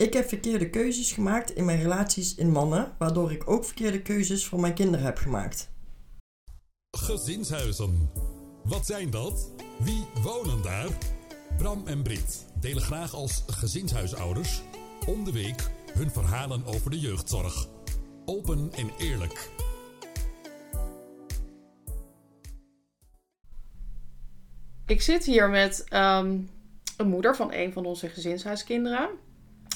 Ik heb verkeerde keuzes gemaakt in mijn relaties in mannen, waardoor ik ook verkeerde keuzes voor mijn kinderen heb gemaakt. Gezinshuizen. Wat zijn dat? Wie wonen daar? Bram en Brit delen graag als gezinshuisouders om de week hun verhalen over de jeugdzorg. Open en eerlijk. Ik zit hier met ehm, een moeder van een van onze gezinshuiskinderen.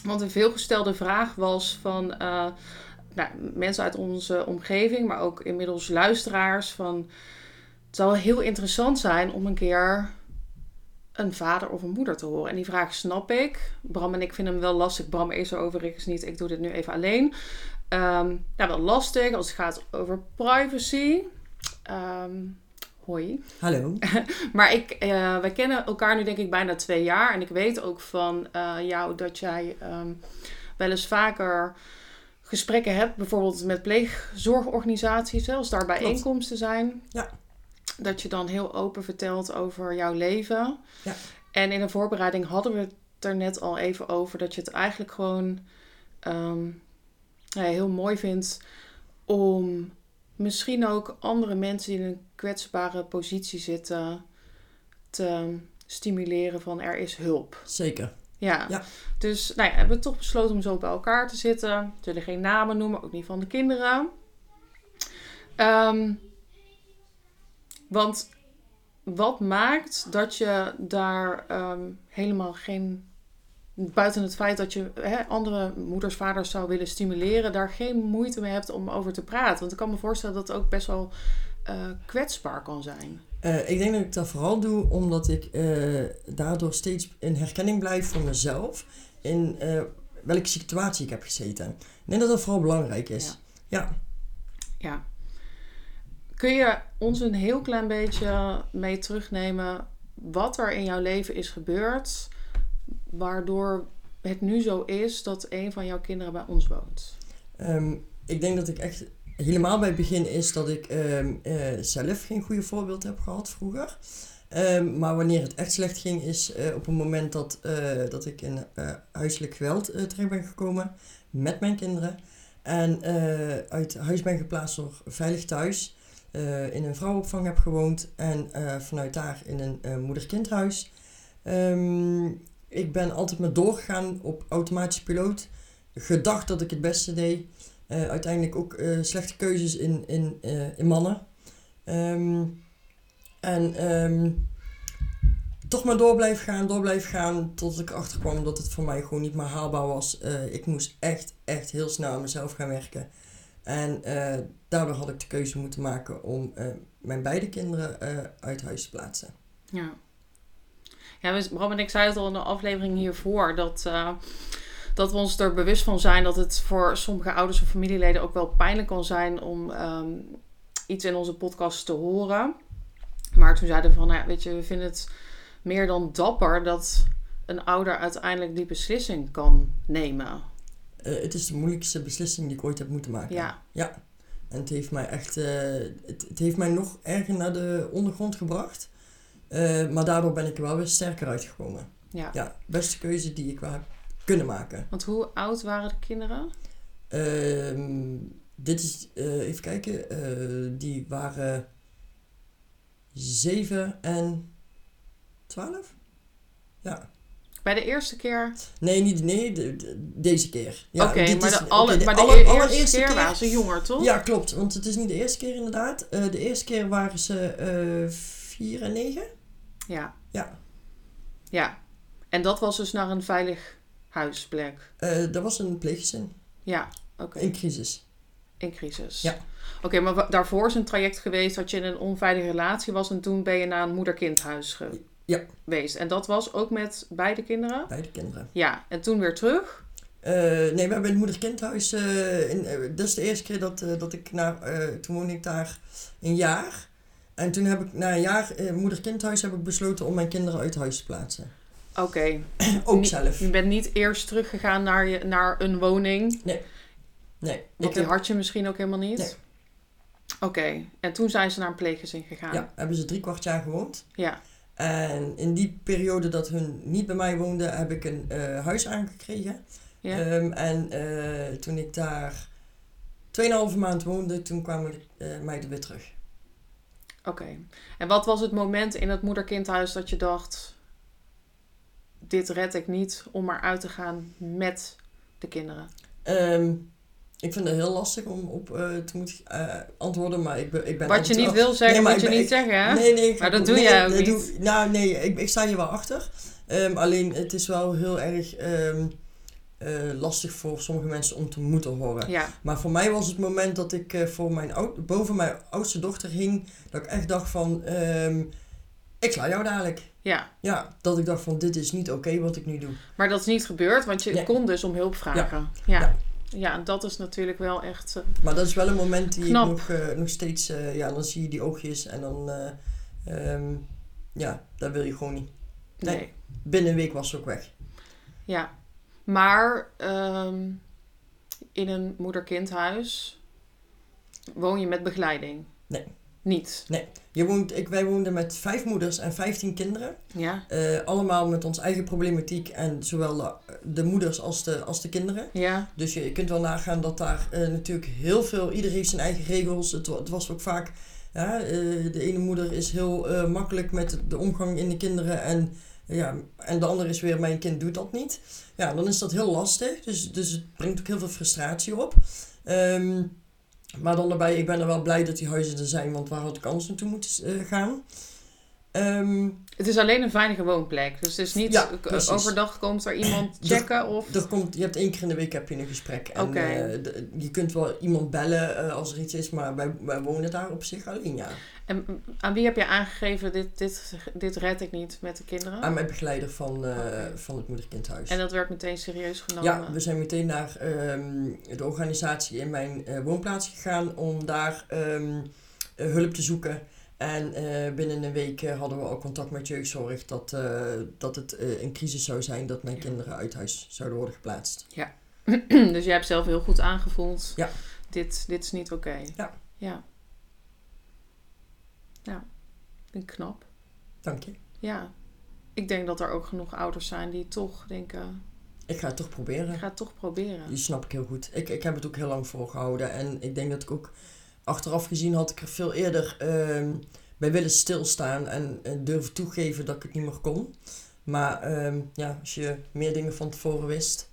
Want een veelgestelde vraag was van uh, nou, mensen uit onze omgeving, maar ook inmiddels luisteraars van... Het zou wel heel interessant zijn om een keer een vader of een moeder te horen. En die vraag snap ik. Bram en ik vinden hem wel lastig. Bram is er overigens niet. Ik doe dit nu even alleen. Um, nou, wel lastig als het gaat over privacy. Um, hoi. Hallo. maar ik, uh, wij kennen elkaar nu denk ik bijna twee jaar. En ik weet ook van uh, jou dat jij um, wel eens vaker gesprekken hebt. Bijvoorbeeld met pleegzorgorganisaties. Als daar bijeenkomsten zijn. Ja. Dat je dan heel open vertelt over jouw leven. Ja. En in de voorbereiding hadden we het er net al even over. Dat je het eigenlijk gewoon um, ja, heel mooi vindt om misschien ook andere mensen die in een kwetsbare positie zitten te stimuleren van er is hulp. Zeker. Ja. Ja. Dus nou ja, hebben we toch besloten om zo bij elkaar te zitten. We zullen geen namen noemen, ook niet van de kinderen. Um, want wat maakt dat je daar um, helemaal geen buiten het feit dat je hè, andere moeders, vaders zou willen stimuleren, daar geen moeite mee hebt om over te praten. Want ik kan me voorstellen dat het ook best wel uh, kwetsbaar kan zijn. Uh, ik denk dat ik dat vooral doe omdat ik uh, daardoor steeds in herkenning blijf voor mezelf. In welke situatie ik heb gezeten. Ik denk dat dat vooral belangrijk is. Ja. ja. ja. Kun je ons een heel klein beetje mee terugnemen wat er in jouw leven is gebeurd? waardoor het nu zo is dat een van jouw kinderen bij ons woont? Um, ik denk dat ik echt helemaal bij het begin is dat ik um, uh, zelf geen goede voorbeeld heb gehad vroeger. Um, maar wanneer het echt slecht ging, is uh, op een moment dat, uh, dat ik in huiselijk geweld terecht ben gekomen met mijn kinderen. En uit huis ben geplaatst door Veilig Thuis. in een vrouwenopvang heb gewoond. En vanuit daar in een moeder-kindhuis ik ben altijd maar doorgegaan op automatische piloot. Gedacht dat ik het beste deed. Uh, uiteindelijk ook uh, slechte keuzes in, in, uh, in mannen. Um, en um, toch maar door blijven gaan, door blijven gaan. Tot ik erachter kwam dat het voor mij gewoon niet meer haalbaar was. ik moest echt, echt heel snel aan mezelf gaan werken. En daardoor had ik de keuze moeten maken om mijn beide kinderen uit huis te plaatsen. Ja. Ja, Bram en ik zeiden het al in de aflevering hiervoor. Dat, dat we ons er bewust van zijn dat het voor sommige ouders of familieleden ook wel pijnlijk kan zijn om um, iets in onze podcast te horen. Maar toen zeiden we van, nou ja, weet je, we vinden het meer dan dapper dat een ouder uiteindelijk die beslissing kan nemen. Uh, het is de moeilijkste beslissing die ik ooit heb moeten maken. Ja. Ja. En het heeft mij echt, uh, het, het heeft mij nog erger naar de ondergrond gebracht. Uh, maar daardoor ben ik er wel weer sterker uitgekomen. Ja. Ja, beste keuze die ik wel heb kunnen maken. Want hoe oud waren de kinderen? Uh, dit is, uh, even kijken, uh, die waren 7 en 12? Ja. Bij de eerste keer? Nee, niet nee, de, de, deze keer. Ja, Oké, okay, maar, de, alle, okay, de maar de aller, eerste allereerste keer, keer waren ze jonger, toch? Ja, klopt. Want het is niet de eerste keer inderdaad. Uh, de eerste keer waren ze 4 en 9. Ja. Ja. Ja. En dat was dus naar een veilig huisplek? Uh, dat was een pleeggezin. Ja, oké. Okay. In crisis. In crisis. Ja. Oké, okay, maar daarvoor is een traject geweest dat je in een onveilige relatie was en toen ben je naar een moeder-kindhuis ge ja. geweest. En dat was ook met beide kinderen? Beide kinderen. Ja, en toen weer terug? Uh, nee, we hebben het moeder-kindhuis. Uh, in, uh, dat is de eerste keer dat, dat ik naar. toen woonde ik daar een jaar. En toen heb ik na een jaar moeder-kindhuis heb ik besloten om mijn kinderen uit huis te plaatsen. Oké. Okay. Ook zelf. Je bent niet eerst teruggegaan naar, je, naar een woning? Nee. Nee. Want die heb... had je misschien ook helemaal niet? Nee. Oké. Okay. En toen zijn ze naar een pleeggezin gegaan? Ja, hebben ze drie kwart jaar gewoond. Ja. En in die periode dat hun niet bij mij woonden, heb ik een uh, huis aangekregen. Ja. Ehm, en eh, toen ik daar 2,5 maand woonde, toen kwamen de eh, meiden weer terug. Oké. En wat was het moment in het moederkindhuis dat je dacht: dit red ik niet om maar uit te gaan met de kinderen? Ehm, ik vind het heel lastig om op eh, te moeten eh, antwoorden, maar ik ben, ik ben Wat je niet wil zeggen, Nee, moet je ben- niet zeggen, hè? Nee, nee. ik- Maar dat doe nee, jij ook niet. doe- nou, nee, ik, ik sta hier wel achter. Ehm, alleen, het is wel heel erg ehm, eh, lastig voor sommige mensen om te moeten horen. Ja, Maar voor mij was het moment dat ik voor mijn oud, boven mijn oudste dochter hing, dat ik echt dacht van, ik sla jou dadelijk. ja. Ja, dat ik dacht van, dit is niet oké wat ik nu doe. Maar dat is niet gebeurd, want je Nee. kon dus om hulp vragen. Ja. Ja. Ja, en dat is natuurlijk wel echt. eh, Maar dat is wel een moment die Knap. ik nog, eh, nog steeds, eh, ja, dan zie je die oogjes en dan, eh, ehm, ja, dat wil je gewoon niet. nee. Nee. Binnen een week was ze ook weg. Ja. Maar ehm, in een moeder-kindhuis woon je met begeleiding? Nee. Niet? Je woont, ik, wij woonden met vijf moeders en vijftien kinderen. Ja. Eh, allemaal met ons eigen problematiek en zowel de, de moeders als de, als de kinderen. Ja. Dus je, kunt wel nagaan dat daar eh, natuurlijk heel veel, ieder heeft zijn eigen regels. Het, wa- het was ook vaak, ja, eh, de ene moeder is heel makkelijk met de omgang in de kinderen en, ja, en de andere is weer, mijn kind doet dat niet. Ja, dan is dat heel lastig, dus, dus het brengt ook heel veel frustratie op. Ehm, maar dan daarbij, ik ben er wel blij dat die huizen er zijn, want waar had ik anders naartoe moeten eh, gaan? Ehm, Het is alleen een veilige woonplek. Dus het is niet Ja, overdag komt er iemand checken of... Er komt, je hebt één keer in de week heb je een gesprek. En eh, de- je kunt wel iemand bellen eh, als er iets is, maar wij, wij wonen daar op zich alleen, ja. En aan wie heb je aangegeven, dit, dit, dit red ik niet met de kinderen? Aan mijn begeleider van, Oké. van het moederkindhuis. En dat werd meteen serieus genomen? ja, we zijn meteen naar ehm, de organisatie in mijn woonplaats gegaan om daar ehm, eh, hulp te zoeken. En eh, binnen een week eh, hadden we ook contact met jeugdzorg dat, eh, dat het een crisis zou zijn dat mijn Ja. kinderen uit huis zouden worden geplaatst. dus jij hebt zelf heel goed aangevoeld. Ja. Dit, dit is niet oké. Ja. Ja. Ja. Vind ik knap. Dank je. Ja. Ik denk dat er ook genoeg ouders zijn die toch denken, Ik ga het toch proberen. ik ga het toch proberen. Die snap ik heel goed. Ik, ik heb het ook heel lang volgehouden. En ik denk dat ik ook achteraf gezien had ik er veel eerder ehm, bij willen stilstaan en eh, durven toegeven dat ik het niet meer kon. Maar ehm, ja, als je meer dingen van tevoren wist.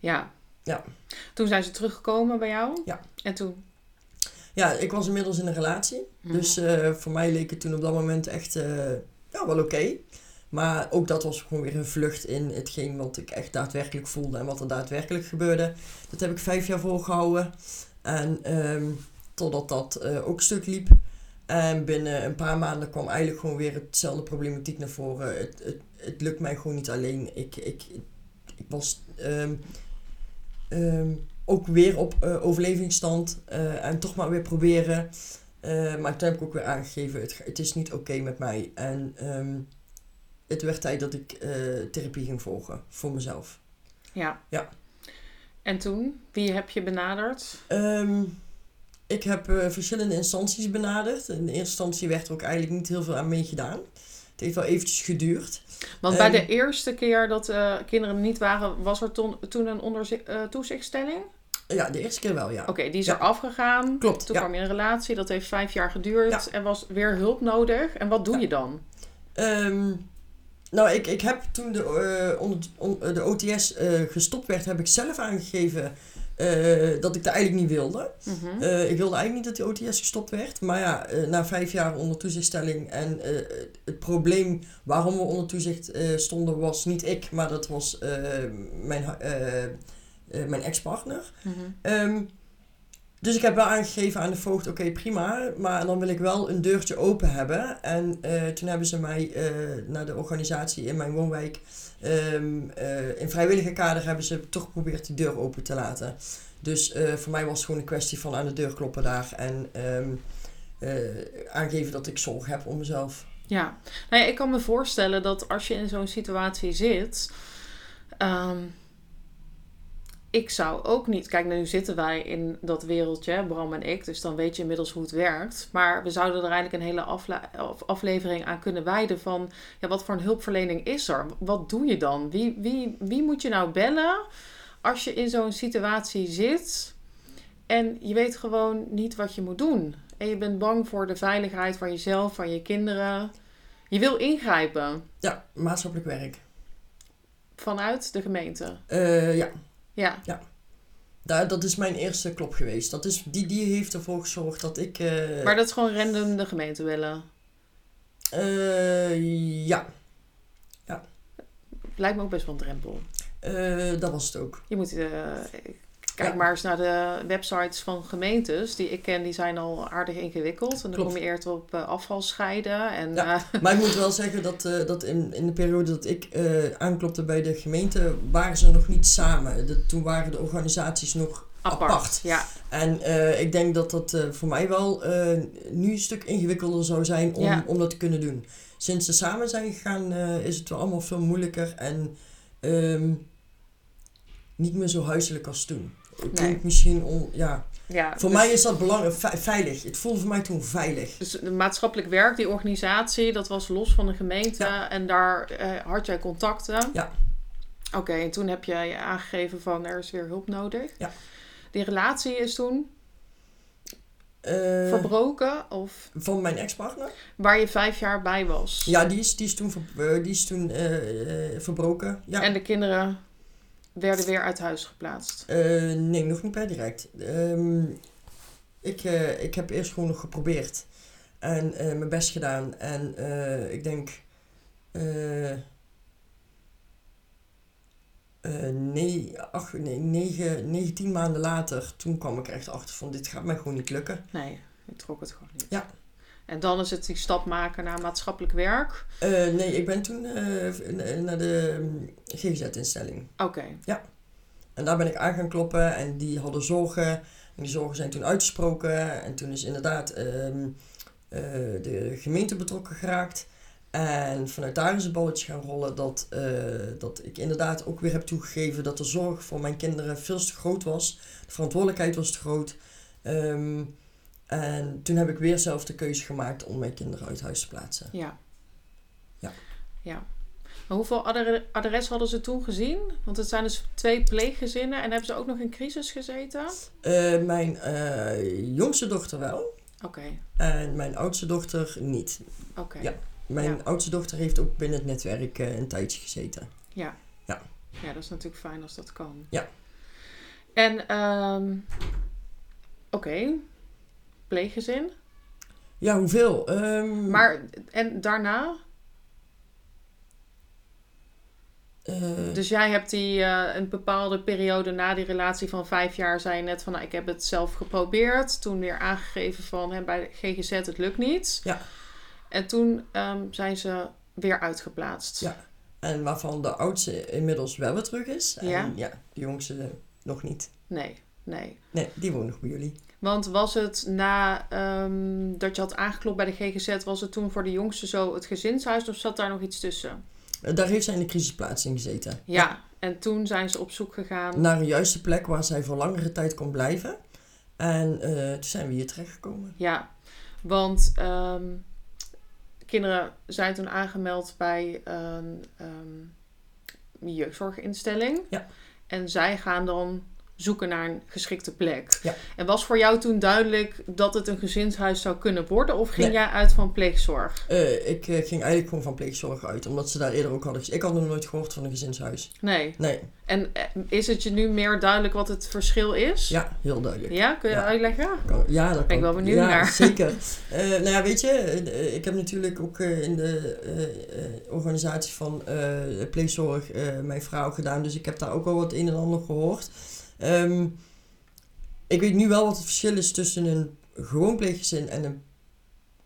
Ja. Ja. Toen zijn ze teruggekomen bij jou? Ja. En toen? Ja, ik was inmiddels in een relatie. Mhm. Dus eh, voor mij leek het toen op dat moment echt eh, ja, wel oké. Maar ook dat was gewoon weer een vlucht in hetgeen wat ik echt daadwerkelijk voelde en wat er daadwerkelijk gebeurde. Dat heb ik vijf jaar volgehouden. En ehm, totdat dat eh, ook stuk liep. En binnen een paar maanden kwam eigenlijk gewoon weer hetzelfde problematiek naar voren. Het, het, het lukt mij gewoon niet alleen. Ik, ik, ik was ehm, ehm, ook weer op eh, overlevingsstand. eh, en toch maar weer proberen. Eh, maar toen heb ik ook weer aangegeven, het, het is niet oké met mij. En ehm, het werd tijd dat ik therapie ging volgen voor mezelf. Ja. Ja. En toen? Wie heb je benaderd? Ik heb eh, verschillende instanties benaderd. In de eerste instantie werd er ook eigenlijk niet heel veel aan meegedaan. Het heeft wel eventjes geduurd. Want bij Ehm, de eerste keer dat eh, kinderen er niet waren, was er ton- toen een onderzi- eh, toezichtstelling? Ja, de eerste keer wel, ja. Oké, die is Ja. er afgegaan. Klopt, Toen ja. kwam je in een relatie, dat heeft vijf jaar geduurd. Ja. En was weer hulp nodig. En wat doe je dan? Ehm, nou, ik, ik heb toen de, on- de OTS gestopt werd, heb ik zelf aangegeven eh, dat ik dat eigenlijk niet wilde. Mhm. Eh, ik wilde eigenlijk niet dat die OTS gestopt werd. Maar ja, eh, na vijf jaar onder toezichtstelling en het probleem waarom we onder toezicht stonden was niet ik, maar dat was mijn, mijn ex-partner. Mhm. Ehm, dus ik heb wel aangegeven aan de voogd, oké prima, maar dan wil ik wel een deurtje open hebben. En toen hebben ze mij naar de organisatie in mijn woonwijk, ehm, eh, in vrijwillige kader hebben ze toch geprobeerd die deur open te laten. Dus eh, voor mij was het gewoon een kwestie van aan de deur kloppen daar en ehm, eh, aangeven dat ik zorg heb om mezelf. Ja, nou ja, ik kan me voorstellen dat als je in zo'n situatie zit. ehm, ik zou ook niet. Kijk, nu zitten wij in dat wereldje, Bram en ik, dus dan weet je inmiddels hoe het werkt. Maar we zouden er eigenlijk een hele aflevering aan kunnen wijden van. Ja, wat voor een hulpverlening is er? Wat doe je dan? Wie, wie, wie moet je nou bellen als je in zo'n situatie zit en je weet gewoon niet wat je moet doen. En je bent bang voor de veiligheid van jezelf, van je kinderen. Je wil ingrijpen Ja, maatschappelijk werk. vanuit de gemeente. Eh, ja, Ja, daar, dat is mijn eerste klop geweest. Dat is, die, die heeft ervoor gezorgd dat ik... eh, maar dat is gewoon random de gemeente willen. eh, ja, Lijkt me ook best wel een drempel. eh, dat was het ook. Je moet, eh, kijk Ja. maar eens naar de websites van gemeentes die ik ken, die zijn al aardig ingewikkeld. En dan Klopt. kom je eerder op eh, afval scheiden. En Ja. eh, Maar ik moet wel zeggen dat, eh, dat in, in de periode dat ik aanklopte bij de gemeente, waren ze nog niet samen. De, toen waren de organisaties nog apart. apart. Ja, En ik denk dat dat voor mij wel nu een stuk ingewikkelder zou zijn om, Ja. om dat te kunnen doen. Sinds ze samen zijn gegaan is het wel allemaal veel moeilijker en ehm, niet meer zo huiselijk als toen. Het Nee. klinkt misschien on, ja. ja. Voor dus- mij is dat belangrijk, ve- veilig. Het voelde voor mij toen veilig. Dus de maatschappelijk werk, die organisatie, dat was los van de gemeente. Ja. En daar eh, had jij contacten. Ja. Oké, en toen heb jij aangegeven van er is weer hulp nodig. Ja. Die relatie is toen Eh, verbroken of van mijn ex-partner? waar je vijf jaar bij was. Ja, die is, die is toen, ver- eh, die is toen eh, verbroken. Ja. En de kinderen werden weer uit huis geplaatst. Eh, nee, nog niet per direct. Ehm, ik, eh, ik heb eerst gewoon nog geprobeerd. En eh, mijn best gedaan. En ik denk... nee, ach, nee, negen, negen, tien maanden later, toen kwam ik echt achter van dit gaat mij gewoon niet lukken. Nee, ik trok het gewoon niet. Ja. En dan is het die stap maken naar maatschappelijk werk. Eh, nee, ik ben toen eh, naar de mm, GGZ-instelling. Oké, En daar ben ik aan gaan kloppen en die hadden zorgen. En die zorgen zijn toen uitgesproken. En toen is inderdaad ehm, eh, de gemeente betrokken geraakt. En vanuit daar is het balletje gaan rollen dat, eh, dat ik inderdaad ook weer heb toegegeven dat de zorg voor mijn kinderen veel te groot was. De verantwoordelijkheid was te groot. Ehm, en toen heb ik weer zelf de keuze gemaakt om mijn kinderen uit huis te plaatsen. ja. Ja. Ja. Maar hoeveel adre- adres hadden ze toen gezien? Want het zijn dus twee pleeggezinnen. En hebben ze ook nog in crisis gezeten? Eh, mijn eh, jongste dochter wel. Oké, En mijn oudste dochter niet. oké. Ja. Mijn Ja. oudste dochter heeft ook binnen het netwerk eh, een tijdje gezeten. Ja. Ja. Ja, dat is natuurlijk fijn als dat kan. Ja. En, ehm oké, pleeggezin. Ja, hoeveel? Ehm, Maar, en daarna? eh, Dus jij hebt die eh, een bepaalde periode na die relatie van vijf jaar, zei je net van, nou, ik heb het zelf geprobeerd. Toen weer aangegeven van, hè, bij GGZ, het lukt niet. Ja. En toen ehm, zijn ze weer uitgeplaatst. Ja. En waarvan de oudste inmiddels wel weer terug is. En Ja. ja, de jongste nog niet. Nee, nee. Nee, die woont nog bij jullie. Want was het na ehm, dat je had aangeklopt bij de GGZ, was het toen voor de jongste zo het gezinshuis of zat daar nog iets tussen? Eh, daar heeft zij in de crisisplaatsing gezeten. Ja, en toen zijn ze op zoek gegaan. Naar een juiste plek waar zij voor langere tijd kon blijven. En eh, toen zijn we hier terechtgekomen. Ja, want ehm, kinderen zijn toen aangemeld bij een ehm, jeugdzorginstelling. Ja. En zij gaan dan zoeken naar een geschikte plek. Ja. En was voor jou toen duidelijk dat het een gezinshuis zou kunnen worden? Of ging Nee. jij uit van pleegzorg? Eh, ik eh, ging eigenlijk gewoon van pleegzorg uit. Omdat ze daar eerder ook hadden. gezien. Ik had nog nooit gehoord van een gezinshuis. Nee. Nee, En eh, is het je nu meer duidelijk wat het verschil is? ja, heel duidelijk. Ja, kun je Ja. uitleggen? Kan- Ja, dat Ben ik kan- wel benieuwd ja, naar. zeker. Nou ja, weet je, ik heb natuurlijk ook in de organisatie van pleegzorg mijn vrouw gedaan. Dus ik heb daar ook al wat een en ander gehoord. Ehm, ik weet nu wel wat het verschil is tussen een gewoon pleeggezin en een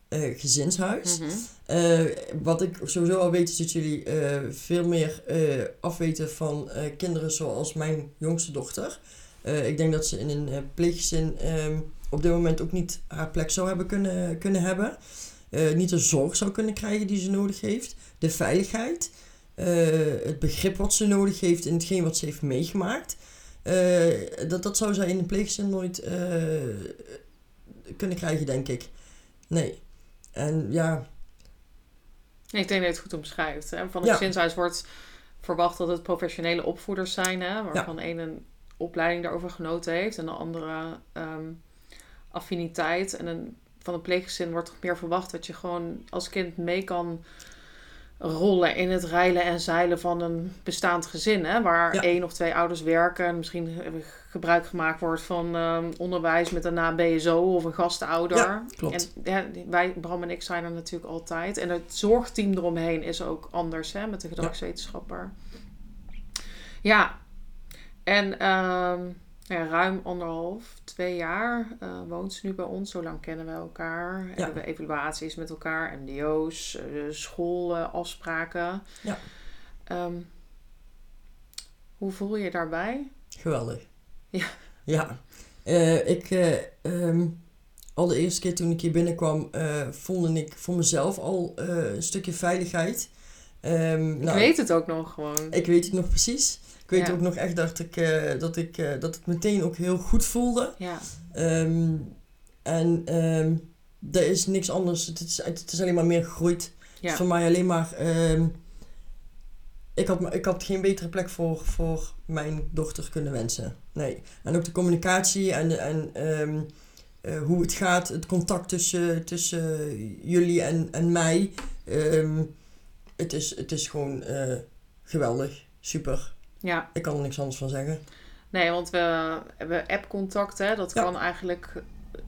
eh, gezinshuis. Mhm. Eh, wat ik sowieso al weet is dat jullie eh, veel meer afweten van kinderen zoals mijn jongste dochter. Ik denk dat ze in een pleeggezin ehm, op dit moment ook niet haar plek zou hebben kunnen, kunnen hebben. Niet de zorg zou kunnen krijgen die ze nodig heeft. De veiligheid. het begrip wat ze nodig heeft in hetgeen wat ze heeft meegemaakt. Eh, dat, dat zou zij in een pleeggezin nooit eh, kunnen krijgen, denk ik. Nee. En ja, Ik denk dat je het goed omschrijft. Hè? Van een Ja. gezinshuis wordt verwacht dat het professionele opvoeders zijn, hè, waarvan één een opleiding daarover genoten heeft en de andere ehm, affiniteit. En een, van een pleeggezin wordt toch meer verwacht dat je gewoon als kind mee kan rollen in het reilen en zeilen van een bestaand gezin. Hè? Waar Ja. één of twee ouders werken. En misschien gebruik gemaakt wordt van ehm, onderwijs met daarna BSO of een gastouder. Ja, klopt. En ja, wij, Bram en ik, zijn er natuurlijk altijd. En het zorgteam eromheen is ook anders hè, met de gedragswetenschapper. Ja, en ehm, ja, ruim anderhalf, twee jaar eh, woont ze nu bij ons. Zo lang kennen we elkaar. Hebben we evaluaties met elkaar, MDO's, eh, schoolafspraken. Ja. Ehm, hoe voel je je daarbij? Geweldig. Ja. Ja. Eh, ik, eh, ehm, al de eerste keer toen ik hier binnenkwam, voelde ik voor mezelf al een stukje veiligheid. Ehm, Ik nou, weet het ook nog gewoon. Ik weet het nog precies. Ik weet Ja. ook nog echt dat, ik, eh, dat, ik, eh, dat het meteen ook heel goed voelde. Ja, Ehm, en ehm er is niks anders. Het is, het is alleen maar meer gegroeid. Het is ja, voor mij alleen maar... ehm, ik, had, ik had geen betere plek voor, voor mijn dochter kunnen wensen. Nee. En ook de communicatie en, en eh, hoe het gaat. Het contact tussen, tussen jullie en, en mij. Het, is, het is gewoon geweldig. Super. Ja. Ik kan er niks anders van zeggen. Nee, want we hebben app-contact, hè. Dat Ja. kan eigenlijk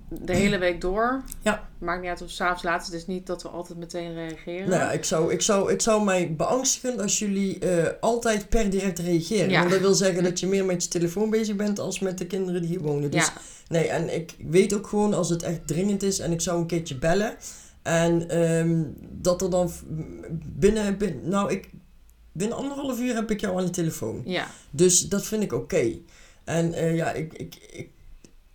de hele week door. Ja. Maakt niet uit of s'avonds laat. Het is niet dat we altijd meteen reageren. Nou ja, ik zou, ik zou, het zou mij beangstigen als jullie eh, altijd per direct reageren. Ja. Want dat wil zeggen dat je meer met je telefoon bezig bent als met de kinderen die hier wonen. Dus ja, nee, en ik weet ook gewoon als het echt dringend is en ik zou een keertje bellen. En ehm, dat er dan binnen, binnen, nou ik, binnen anderhalf uur heb ik jou aan de telefoon. ja, Dus dat vind ik oké. En eh, ja, ik, ik, ik,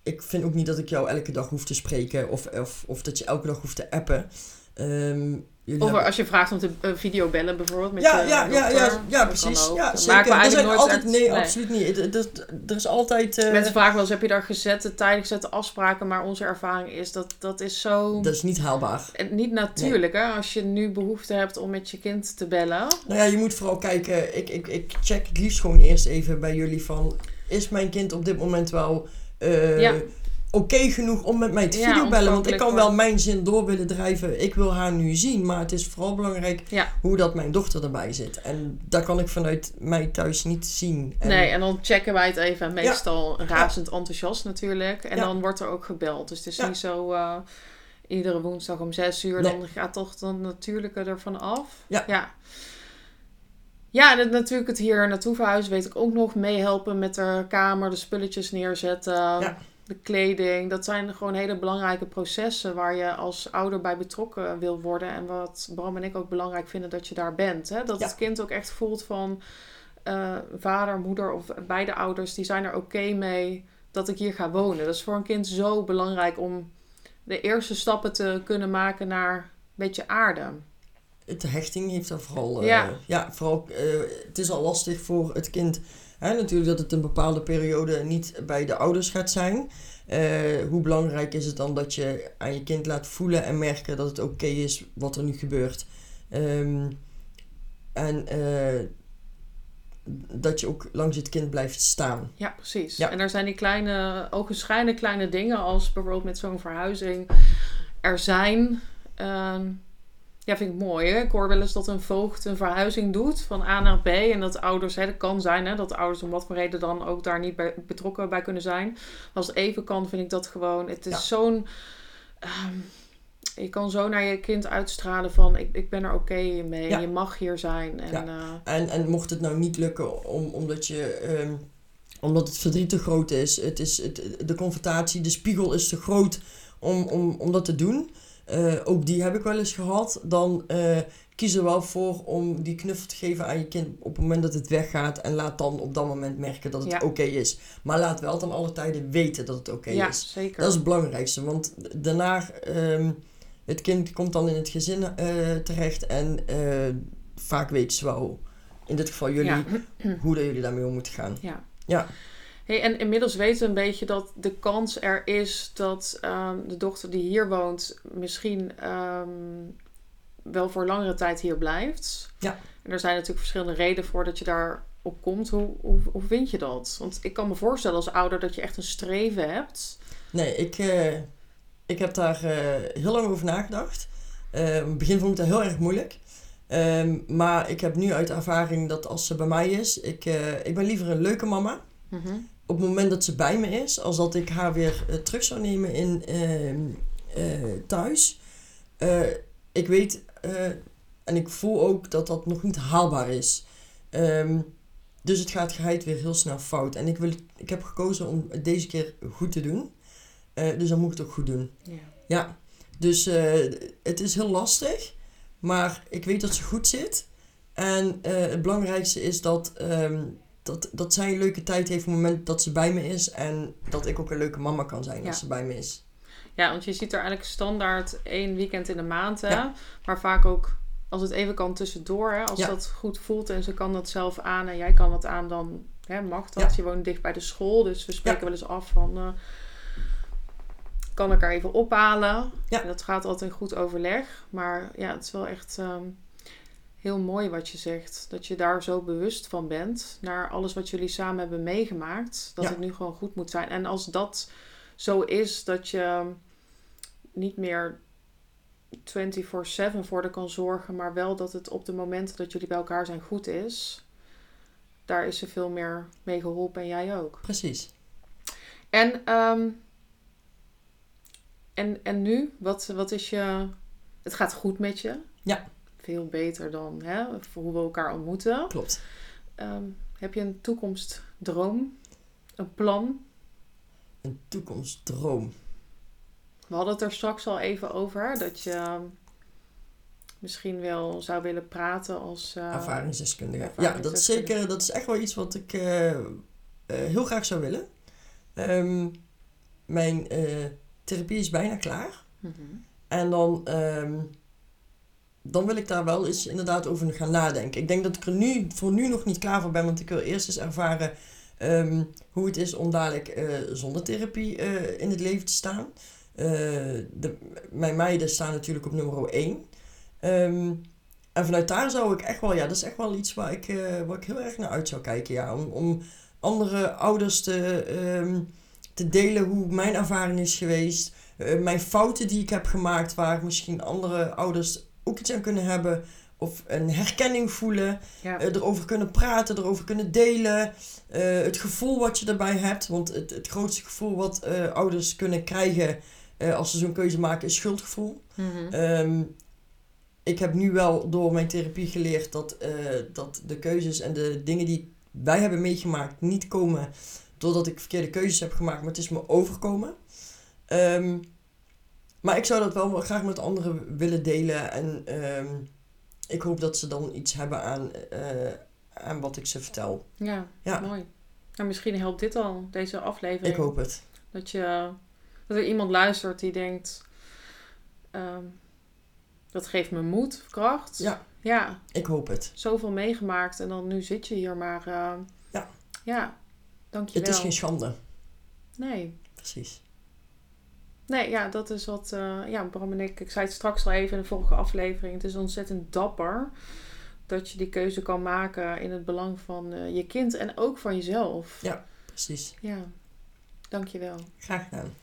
ik vind ook niet dat ik jou elke dag hoef te spreken of, of, of dat je elke dag hoeft te appen. Ehm, jullie Of hebben- als je vraagt om te eh, videobellen bijvoorbeeld met ja, ja, ja, ja, precies. Ja, zeker. maken we zijn nooit altijd, nee, absoluut niet. Er, er, er is altijd... eh, Mensen vragen wel eens, heb je daar gezette, tijdig gezette afspraken? Maar onze ervaring is dat dat is zo... dat is niet haalbaar. en Niet natuurlijk, hè? Als je nu behoefte hebt om met je kind te bellen. Nou ja, je moet vooral kijken. Ik, ik, ik check het liefst gewoon eerst even bij jullie van... Is mijn kind op dit moment wel eh, Ja. Oké genoeg om met mij te Ja, videobellen? Want ik kan wel mijn zin door willen drijven. Ik wil haar nu zien. Maar het is vooral belangrijk Ja. hoe dat mijn dochter erbij zit. En dat kan ik vanuit mij thuis niet zien. En, Nee, en dan checken wij het even. En meestal razend enthousiast natuurlijk. En dan wordt er ook gebeld. Dus het is niet zo eh, iedere woensdag om zes uur. Nee. Dan gaat toch dan natuurlijke ervan af. Ja. Ja, ja en het, natuurlijk het hier naartoe verhuizen weet ik ook nog. Meehelpen met de kamer, de spulletjes neerzetten. Ja. De kleding. Dat zijn gewoon hele belangrijke processen waar je als ouder bij betrokken wil worden. En wat Bram en ik ook belangrijk vinden dat je daar bent. Hè? Dat Ja. het kind ook echt voelt van eh, vader, moeder of beide ouders, die zijn er oké mee dat ik hier ga wonen. Dat is voor een kind zo belangrijk om de eerste stappen te kunnen maken naar een beetje aarde. De hechting heeft daar vooral... eh, Ja. ja, vooral... eh, het is al lastig voor het kind... Hè, natuurlijk dat het een bepaalde periode niet bij de ouders gaat zijn. Eh, hoe belangrijk is het dan dat je aan je kind laat voelen en merken dat het oké is wat er nu gebeurt. Ehm, en eh, dat je ook langs het kind blijft staan. Ja, precies. Ja. En er zijn die kleine, ogenschijnlijk kleine dingen als bijvoorbeeld met zo'n verhuizing er zijn. ehm, ja, vind ik mooi. Hè? Ik hoor wel eens dat een voogd een verhuizing doet van A naar B. En dat ouders, hè, dat kan zijn, hè, dat de ouders om wat voor reden dan ook daar niet bij, betrokken bij kunnen zijn. Maar als het even kan, vind ik dat gewoon. Het is Ja. zo'n. ehm, je kan zo naar je kind uitstralen van ik, ik ben er oké mee. Ja. Je mag hier zijn. En, Ja. eh, En, en mocht het nou niet lukken om, omdat je... ehm, omdat het verdriet te groot is, het is het, de confrontatie, de spiegel is te groot om, om, om dat te doen. Eh, ook die heb ik wel eens gehad. Dan eh, kies er wel voor om die knuffel te geven aan je kind op het moment dat het weggaat. En laat dan op dat moment merken dat het Ja. oké is. Maar laat wel ten alle tijden weten dat het oké ja, is. zeker. Dat is het belangrijkste. Want daarna, ehm, het kind komt dan in het gezin eh, terecht. En vaak weten ze wel, in dit geval jullie, Ja. hoe dat jullie daarmee om moeten gaan. Ja. Ja. Hey, en inmiddels weten we een beetje dat de kans er is dat ehm, de dochter die hier woont misschien ehm, wel voor langere tijd hier blijft. Ja. En er zijn natuurlijk verschillende redenen voor dat je daar op komt. Hoe, hoe, hoe vind je dat? Want ik kan me voorstellen als ouder dat je echt een streven hebt. Nee, ik, eh, ik heb daar eh, heel lang over nagedacht. Eh, in het begin vond ik dat heel erg moeilijk. Ehm, maar ik heb nu uit ervaring dat als ze bij mij is, ik, ik ben liever een leuke mama. Mhm. Op het moment dat ze bij me is, als dat ik haar weer eh, terug zou nemen in ehm, eh, thuis. Eh, ik weet en ik voel ook dat dat nog niet haalbaar is. Ehm, dus het gaat geheid weer heel snel fout. En ik, wil, ik heb gekozen om het deze keer goed te doen. Dus dan moet ik het ook goed doen. Ja. Ja, dus het is heel lastig. Maar ik weet dat ze goed zit. En het belangrijkste is dat, ehm, dat, dat zij een leuke tijd heeft op het moment dat ze bij me is. En dat ik ook een leuke mama kan zijn Ja. als ze bij me is. ja, want je ziet er eigenlijk standaard één weekend in de maand. Hè? Ja. Maar vaak ook als het even kan tussendoor. Hè? Als Ja. dat goed voelt en ze kan dat zelf aan en jij kan dat aan, dan hè, mag dat. Je woont dicht bij de school. Dus we spreken wel eens af van... eh, kan ik haar even ophalen? Ja. En dat gaat altijd in goed overleg. Maar ja, het is wel echt ehm, heel mooi wat je zegt. Dat je daar zo bewust van bent. Naar alles wat jullie samen hebben meegemaakt. Dat Ja. het nu gewoon goed moet zijn. En als dat zo is dat je niet meer 24-7 voor haar kan zorgen. Maar wel dat het op de momenten dat jullie bij elkaar zijn goed is. Daar is ze veel meer mee geholpen en jij ook. Precies. En, ehm, en, en nu? Wat, wat is je... Het gaat goed met je. Ja. Veel beter dan hè, voor hoe we elkaar ontmoeten. Klopt. Ehm, heb je een toekomstdroom? Een plan? Een toekomstdroom. We hadden het er straks al even over. Dat je misschien wel zou willen praten als... eh, Ervaringsdeskundige. Ja, dat is zeker, dat is echt wel iets wat ik eh, eh, heel graag zou willen. Ehm, mijn therapie is bijna klaar. mhm. En dan, ehm, dan wil ik daar wel eens inderdaad over gaan nadenken. Ik denk dat ik er nu voor nu nog niet klaar voor ben, want ik wil eerst eens ervaren ehm, hoe het is om dadelijk eh, zonder therapie eh, in het leven te staan. Eh, de, mijn meiden staan natuurlijk op nummer 1. Ehm, en vanuit daar zou ik echt wel, ja, dat is echt wel iets waar ik, waar ik heel erg naar uit zou kijken. Ja, om, om andere ouders te, ehm, te delen hoe mijn ervaring is geweest. Mijn fouten die ik heb gemaakt, waar misschien andere ouders ook iets aan kunnen hebben. Of een herkenning voelen. Ja. eh, erover kunnen praten, erover kunnen delen. eh, het gevoel wat je erbij hebt. Want het, het grootste gevoel wat eh, ouders kunnen krijgen als ze zo'n keuze maken is schuldgevoel. Mhm. Ehm, ik heb nu wel door mijn therapie geleerd dat, dat de keuzes en de dingen die wij hebben meegemaakt niet komen doordat ik verkeerde keuzes heb gemaakt, maar het is me overkomen. Ehm, maar ik zou dat wel graag met anderen willen delen en ehm, ik hoop dat ze dan iets hebben aan, eh, aan wat ik ze vertel. ja, Ja, mooi. Nou, misschien helpt dit al, deze aflevering. ik hoop het. Dat, je, dat er iemand luistert die denkt... ehm, dat geeft me moed, kracht. Ja. Ja, Ik hoop het. zoveel meegemaakt en dan nu zit je hier maar... eh, Ja. Ja, dankjewel. Het is geen schande. Nee. Precies. Nee, ja, dat is wat... eh, ja, Bram en ik... Ik zei het straks al even in de vorige aflevering. Het is ontzettend dapper dat je die keuze kan maken in het belang van eh, je kind en ook van jezelf. Ja. Precies. Ja, dankjewel. Graag gedaan.